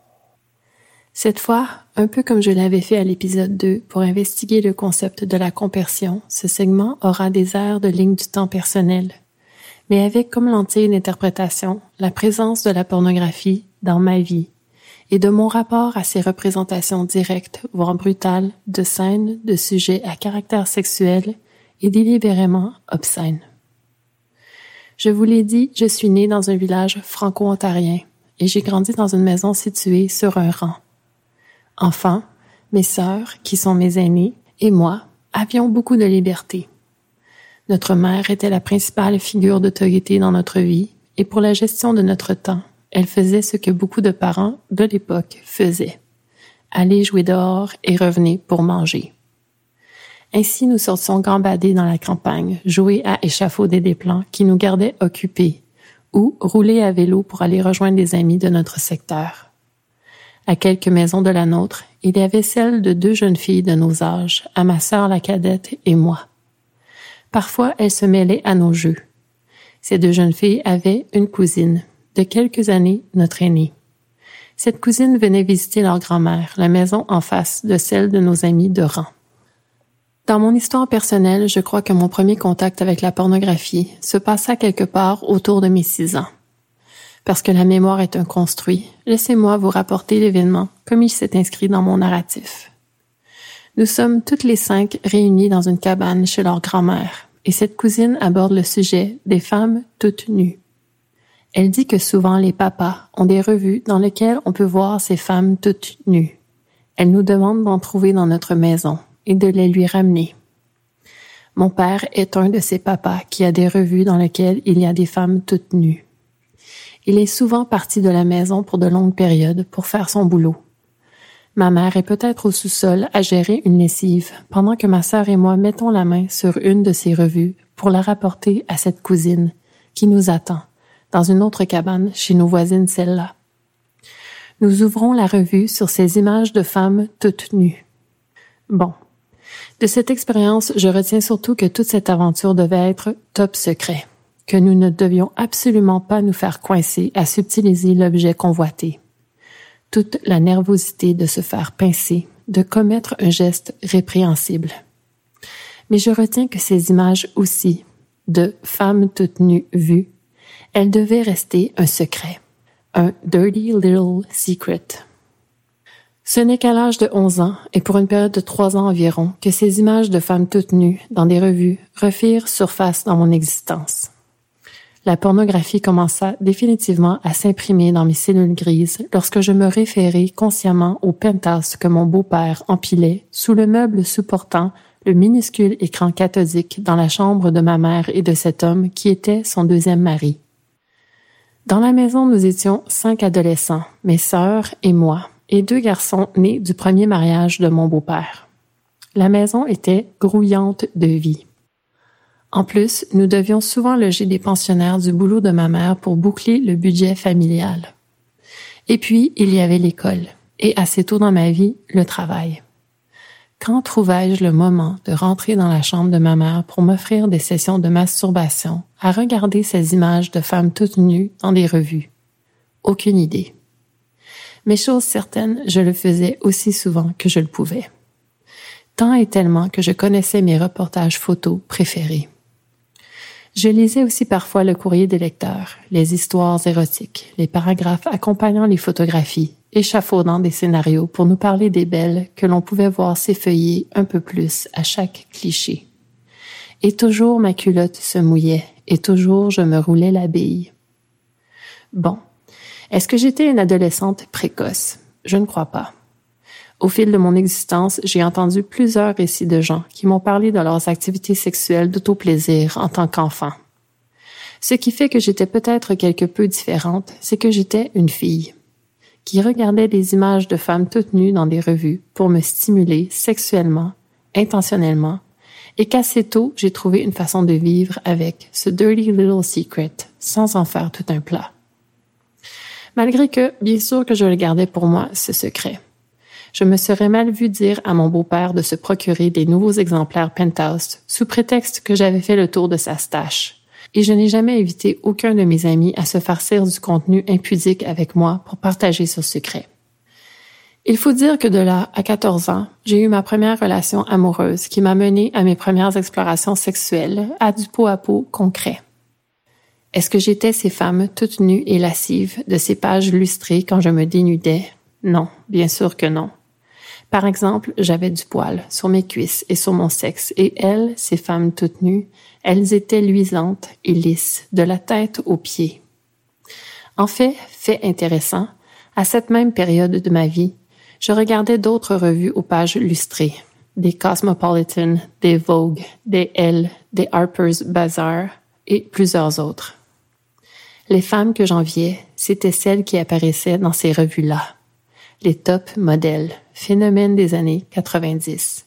Cette fois, un peu comme je l'avais fait à l'épisode 2 pour investiguer le concept de la compersion, ce segment aura des airs de ligne du temps personnel, mais avec comme lentille d'interprétation la présence de la pornographie dans ma vie et de mon rapport à ces représentations directes, voire brutales, de scènes, de sujets à caractère sexuel et délibérément obscène. Je vous l'ai dit, je suis née dans un village franco-ontarien et j'ai grandi dans une maison située sur un rang. Enfant, mes sœurs, qui sont mes aînées, et moi avions beaucoup de liberté. Notre mère était la principale figure d'autorité dans notre vie et pour la gestion de notre temps, elle faisait ce que beaucoup de parents de l'époque faisaient. Aller jouer dehors et revenir pour manger. Ainsi, nous sortions gambader dans la campagne, jouer à échafauder des plans qui nous gardaient occupés, ou rouler à vélo pour aller rejoindre des amis de notre secteur. À quelques maisons de la nôtre, il y avait celle de deux jeunes filles de nos âges, à ma sœur la cadette et moi. Parfois, elles se mêlaient à nos jeux. Ces deux jeunes filles avaient une cousine, de quelques années notre aînée. Cette cousine venait visiter leur grand-mère, la maison en face de celle de nos amis de rang. Dans mon histoire personnelle, je crois que mon premier contact avec la pornographie se passa quelque part autour de mes six ans. Parce que la mémoire est un construit, laissez-moi vous rapporter l'événement comme il s'est inscrit dans mon narratif. Nous sommes toutes les cinq réunies dans une cabane chez leur grand-mère, et cette cousine aborde le sujet des femmes toutes nues. Elle dit que souvent les papas ont des revues dans lesquelles on peut voir ces femmes toutes nues. Elle nous demande d'en trouver dans notre maison, et de les lui ramener. Mon père est un de ces papas qui a des revues dans lesquelles il y a des femmes toutes nues. Il est souvent parti de la maison pour de longues périodes pour faire son boulot. Ma mère est peut-être au sous-sol à gérer une lessive, pendant que ma sœur et moi mettons la main sur une de ces revues pour la rapporter à cette cousine qui nous attend dans une autre cabane chez nos voisines celle-là. Nous ouvrons la revue sur ces images de femmes toutes nues. Bon. De cette expérience, je retiens surtout que toute cette aventure devait être top secret, que nous ne devions absolument pas nous faire coincer à subtiliser l'objet convoité. Toute la nervosité de se faire pincer, de commettre un geste répréhensible. Mais je retiens que ces images aussi, de femmes toutes nues vues, elles devaient rester un secret, un dirty little secret. Ce n'est qu'à l'âge de 11 ans, et pour une période de trois ans environ, que ces images de femmes toutes nues dans des revues refirent surface dans mon existence. La pornographie commença définitivement à s'imprimer dans mes cellules grises lorsque je me référais consciemment au penthouse que mon beau-père empilait sous le meuble supportant le minuscule écran cathodique dans la chambre de ma mère et de cet homme qui était son deuxième mari. Dans la maison, nous étions cinq adolescents, mes sœurs et moi, deux garçons nés du premier mariage de mon beau-père. La maison était grouillante de vie. En plus, nous devions souvent loger des pensionnaires du boulot de ma mère pour boucler le budget familial. Et puis, il y avait l'école, et assez tôt dans ma vie, le travail. Quand trouvais-je le moment de rentrer dans la chambre de ma mère pour m'offrir des sessions de masturbation, à regarder ces images de femmes toutes nues dans des revues? Aucune idée. Mais chose certaine, je le faisais aussi souvent que je le pouvais. Tant et tellement que je connaissais mes reportages photos préférés. Je lisais aussi parfois le courrier des lecteurs, les histoires érotiques, les paragraphes accompagnant les photographies, échafaudant des scénarios pour nous parler des belles que l'on pouvait voir s'effeuiller un peu plus à chaque cliché. Et toujours ma culotte se mouillait, et toujours je me roulais la bille. Bon, est-ce que j'étais une adolescente précoce? Je ne crois pas. Au fil de mon existence, j'ai entendu plusieurs récits de gens qui m'ont parlé de leurs activités sexuelles d'autoplaisir en tant qu'enfant. Ce qui fait que j'étais peut-être quelque peu différente, c'est que j'étais une fille qui regardait des images de femmes toutes nues dans des revues pour me stimuler sexuellement, intentionnellement, et qu'assez tôt j'ai trouvé une façon de vivre avec ce dirty little secret sans en faire tout un plat malgré que, bien sûr que je le gardais pour moi, ce secret. Je me serais mal vu dire à mon beau-père de se procurer des nouveaux exemplaires Penthouse sous prétexte que j'avais fait le tour de sa stache. Et je n'ai jamais évité aucun de mes amis à se farcir du contenu impudique avec moi pour partager ce secret. Il faut dire que de là à 14 ans, j'ai eu ma première relation amoureuse qui m'a mené à mes premières explorations sexuelles à du pot à pot concret. Est-ce que j'étais ces femmes toutes nues et lascives de ces pages lustrées quand je me dénudais? Non, bien sûr que non. Par exemple, j'avais du poil sur mes cuisses et sur mon sexe, et elles, ces femmes toutes nues, elles étaient luisantes et lisses, de la tête aux pieds. En fait, fait intéressant, à cette même période de ma vie, je regardais d'autres revues aux pages lustrées, des Cosmopolitan, des Vogue, des Elle, des Harper's Bazaar et plusieurs autres. Les femmes que j'enviais, c'étaient celles qui apparaissaient dans ces revues-là. Les top modèles, phénomènes des années 90.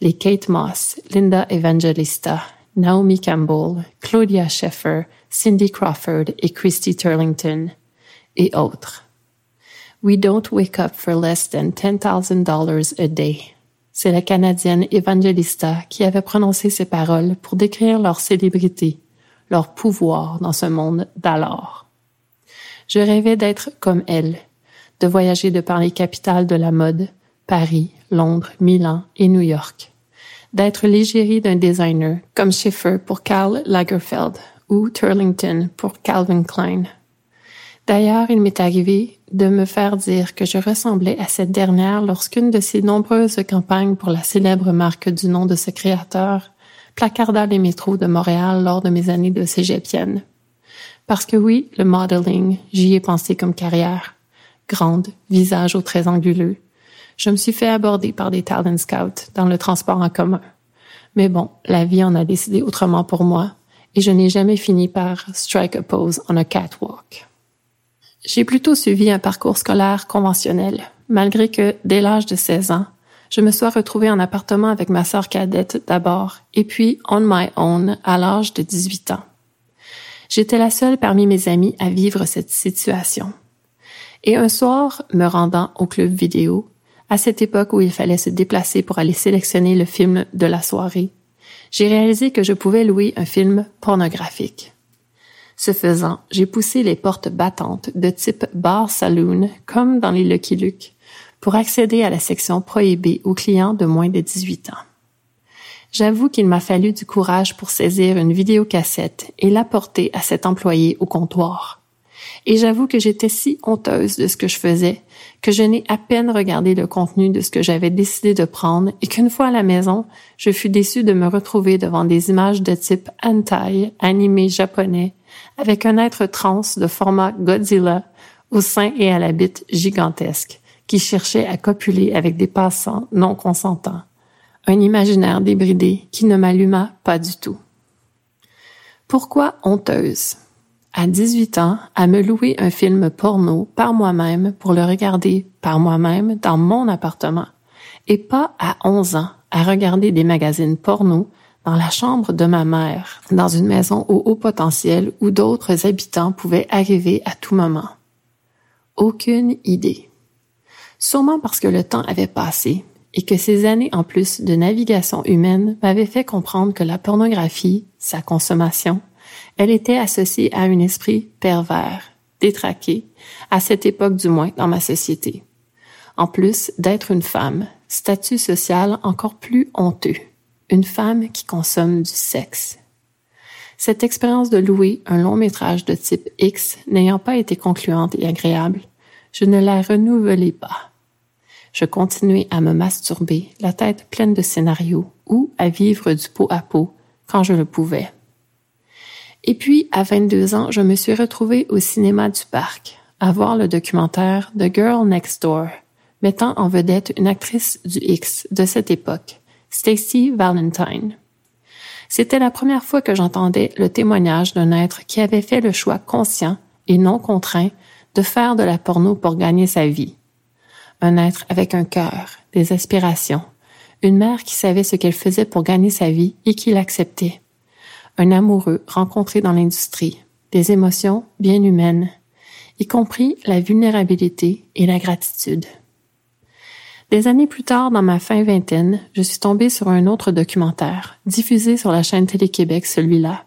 Les Kate Moss, Linda Evangelista, Naomi Campbell, Claudia Schiffer, Cindy Crawford et Christy Turlington, et autres. We don't wake up for less than $10,000 a day. C'est la Canadienne Evangelista qui avait prononcé ces paroles pour décrire leur célébrité leur pouvoir dans ce monde d'alors. Je rêvais d'être comme elle, de voyager de par les capitales de la mode, Paris, Londres, Milan et New York, d'être l'égérie d'un designer comme Schiffer pour Karl Lagerfeld ou Turlington pour Calvin Klein. D'ailleurs, il m'est arrivé de me faire dire que je ressemblais à cette dernière lorsqu'une de ses nombreuses campagnes pour la célèbre marque du nom de ce créateur placarda les métros de Montréal lors de mes années de cégepienne. Parce que oui, le modeling, j'y ai pensé comme carrière. Grande, visage aux traits anguleux. Je me suis fait aborder par des talent scouts dans le transport en commun. Mais bon, la vie en a décidé autrement pour moi et je n'ai jamais fini par strike a pose on a catwalk. J'ai plutôt suivi un parcours scolaire conventionnel, malgré que, dès l'âge de 16 ans, je me sois retrouvée en appartement avec ma sœur cadette d'abord, et puis on my own à l'âge de 18 ans. J'étais la seule parmi mes amis à vivre cette situation. Et un soir, me rendant au club vidéo, à cette époque où il fallait se déplacer pour aller sélectionner le film de la soirée, j'ai réalisé que je pouvais louer un film pornographique. Ce faisant, j'ai poussé les portes battantes de type bar saloon comme dans les Lucky Luke pour accéder à la section prohibée aux clients de moins de 18 ans. J'avoue qu'il m'a fallu du courage pour saisir une vidéocassette et l'apporter à cet employé au comptoir. Et j'avoue que j'étais si honteuse de ce que je faisais que je n'ai à peine regardé le contenu de ce que j'avais décidé de prendre et qu'une fois à la maison, je fus déçue de me retrouver devant des images de type hentai, animé japonais, avec un être trans de format Godzilla au sein et à la bite gigantesque, qui cherchait à copuler avec des passants non consentants. Un imaginaire débridé qui ne m'alluma pas du tout. Pourquoi honteuse? À 18 ans, à me louer un film porno par moi-même pour le regarder par moi-même dans mon appartement, et pas à 11 ans à regarder des magazines porno dans la chambre de ma mère, dans une maison au haut potentiel où d'autres habitants pouvaient arriver à tout moment. Aucune idée. Sûrement parce que le temps avait passé et que ces années en plus de navigation humaine m'avaient fait comprendre que la pornographie, sa consommation, elle était associée à un esprit pervers, détraqué, à cette époque du moins dans ma société. En plus d'être une femme, statut social encore plus honteux une femme qui consomme du sexe. Cette expérience de louer un long métrage de type X n'ayant pas été concluante et agréable, je ne la renouvelai pas. Je continuai à me masturber, la tête pleine de scénarios, ou à vivre du pot à pot quand je le pouvais. Et puis, à 22 ans, je me suis retrouvée au cinéma du parc, à voir le documentaire The Girl Next Door, mettant en vedette une actrice du X de cette époque, Stacy Valentine. C'était la première fois que j'entendais le témoignage d'un être qui avait fait le choix conscient et non contraint de faire de la porno pour gagner sa vie. Un être avec un cœur, des aspirations, une mère qui savait ce qu'elle faisait pour gagner sa vie et qui l'acceptait. Un amoureux rencontré dans l'industrie, des émotions bien humaines, y compris la vulnérabilité et la gratitude. Des années plus tard, dans ma fin vingtaine, je suis tombée sur un autre documentaire, diffusé sur la chaîne Télé-Québec, celui-là,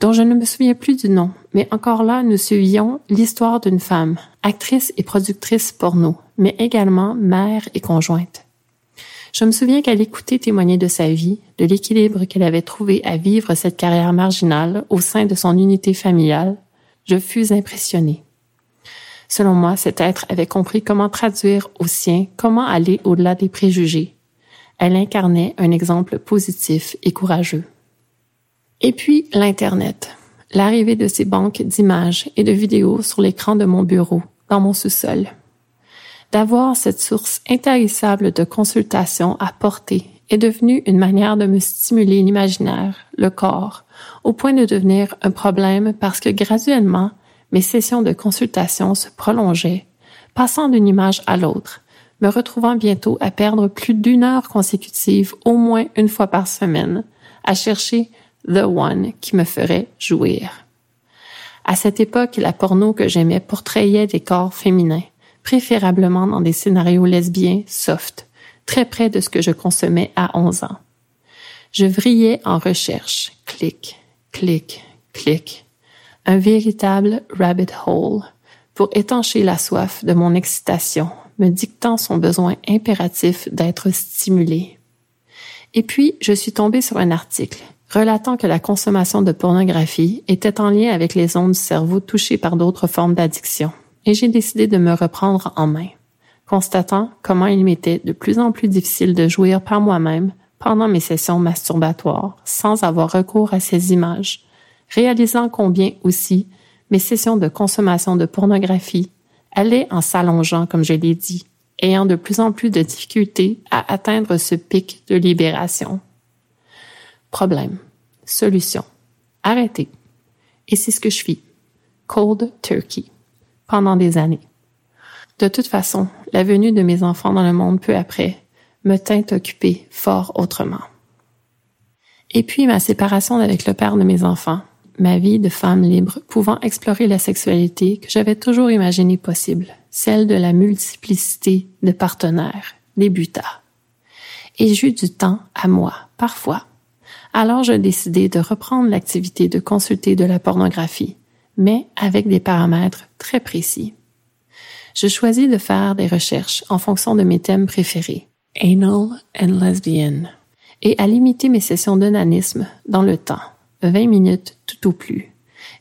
dont je ne me souviens plus du nom, mais encore là, nous suivions l'histoire d'une femme, actrice et productrice porno, mais également mère et conjointe. Je me souviens qu'elle écoutait témoigner de sa vie, de l'équilibre qu'elle avait trouvé à vivre cette carrière marginale au sein de son unité familiale. Je fus impressionnée. Selon moi, cet être avait compris comment traduire au sien, comment aller au-delà des préjugés. Elle incarnait un exemple positif et courageux. Et puis, l'Internet. L'arrivée de ces banques d'images et de vidéos sur l'écran de mon bureau, dans mon sous-sol. D'avoir cette source intarissable de consultation à portée est devenue une manière de me stimuler l'imaginaire, le corps, au point de devenir un problème parce que graduellement, mes sessions de consultation se prolongeaient, passant d'une image à l'autre, me retrouvant bientôt à perdre plus d'une heure consécutive au moins une fois par semaine, à chercher The One qui me ferait jouir. À cette époque, la porno que j'aimais portrayait des corps féminins, préférablement dans des scénarios lesbiens soft, très près de ce que je consommais à 11 ans. Je vrillais en recherche, clic, clic, clic, un véritable rabbit hole pour étancher la soif de mon excitation, me dictant son besoin impératif d'être stimulé. Et puis, je suis tombée sur un article relatant que la consommation de pornographie était en lien avec les ondes du cerveau touchées par d'autres formes d'addiction, et j'ai décidé de me reprendre en main, constatant comment il m'était de plus en plus difficile de jouir par moi-même pendant mes sessions masturbatoires sans avoir recours à ces images, réalisant combien aussi mes sessions de consommation de pornographie allaient en s'allongeant, comme je l'ai dit, ayant de plus en plus de difficultés à atteindre ce pic de libération. Problème. Solution. Arrêter. Et c'est ce que je fis. Cold turkey. Pendant des années. De toute façon, la venue de mes enfants dans le monde peu après me tint occupée fort autrement. Et puis ma séparation avec le père de mes enfants, ma vie de femme libre pouvant explorer la sexualité que j'avais toujours imaginée possible, celle de la multiplicité de partenaires, débuta. Et j'eus du temps à moi, parfois. Alors je décidai de reprendre l'activité de consulter de la pornographie, mais avec des paramètres très précis. Je choisis de faire des recherches en fonction de mes thèmes préférés, anal and lesbian, et à limiter mes sessions d'onanisme dans le temps, 20 minutes tout au plus.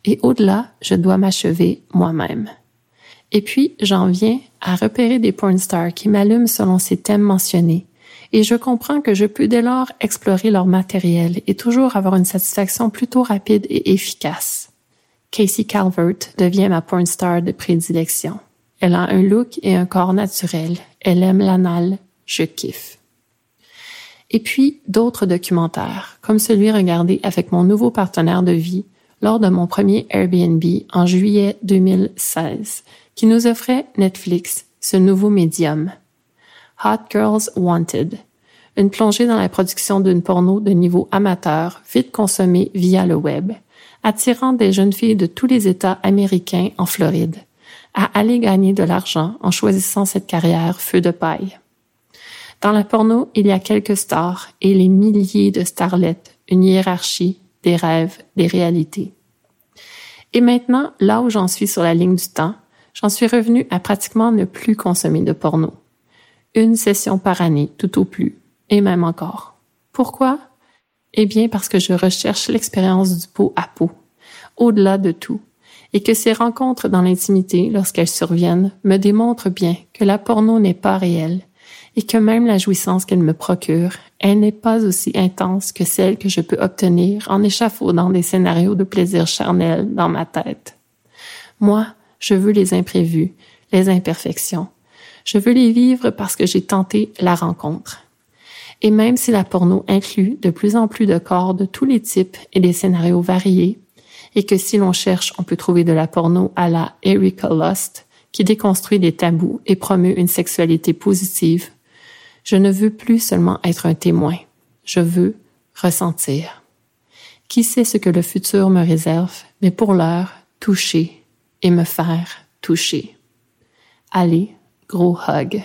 Et au-delà, je dois m'achever moi-même. Et puis, j'en viens à repérer des porn stars qui m'allument selon ces thèmes mentionnés, et je comprends que je peux dès lors explorer leur matériel et toujours avoir une satisfaction plutôt rapide et efficace. Casey Calvert devient ma porn star de prédilection. Elle a un look et un corps naturel. Elle aime l'anal. Je kiffe. Et puis d'autres documentaires, comme celui regardé avec mon nouveau partenaire de vie lors de mon premier Airbnb en juillet 2016, qui nous offrait Netflix, ce nouveau médium. Hot Girls Wanted, une plongée dans la production d'une porno de niveau amateur, vite consommée via le web, attirant des jeunes filles de tous les États américains en Floride à aller gagner de l'argent en choisissant cette carrière feu de paille. Dans la porno, il y a quelques stars et les milliers de starlettes, une hiérarchie, des rêves, des réalités. Et maintenant, là où j'en suis sur la ligne du temps, j'en suis revenu à pratiquement ne plus consommer de porno. Une session par année, tout au plus, et même encore. Pourquoi? Eh bien parce que je recherche l'expérience du pot à peau, au-delà de tout, et que ces rencontres dans l'intimité, lorsqu'elles surviennent, me démontrent bien que la porno n'est pas réelle, et que même la jouissance qu'elle me procure, elle n'est pas aussi intense que celle que je peux obtenir en échafaudant des scénarios de plaisir charnel dans ma tête. Moi, je veux les imprévus, les imperfections. Je veux les vivre parce que j'ai tenté la rencontre. Et même si la porno inclut de plus en plus de corps de tous les types et des scénarios variés, et que si l'on cherche, on peut trouver de la porno à la Erika Lust, qui déconstruit des tabous et promeut une sexualité positive, je ne veux plus seulement être un témoin, je veux ressentir. Qui sait ce que le futur me réserve, mais pour l'heure, toucher et me faire toucher. Allez, gros hug.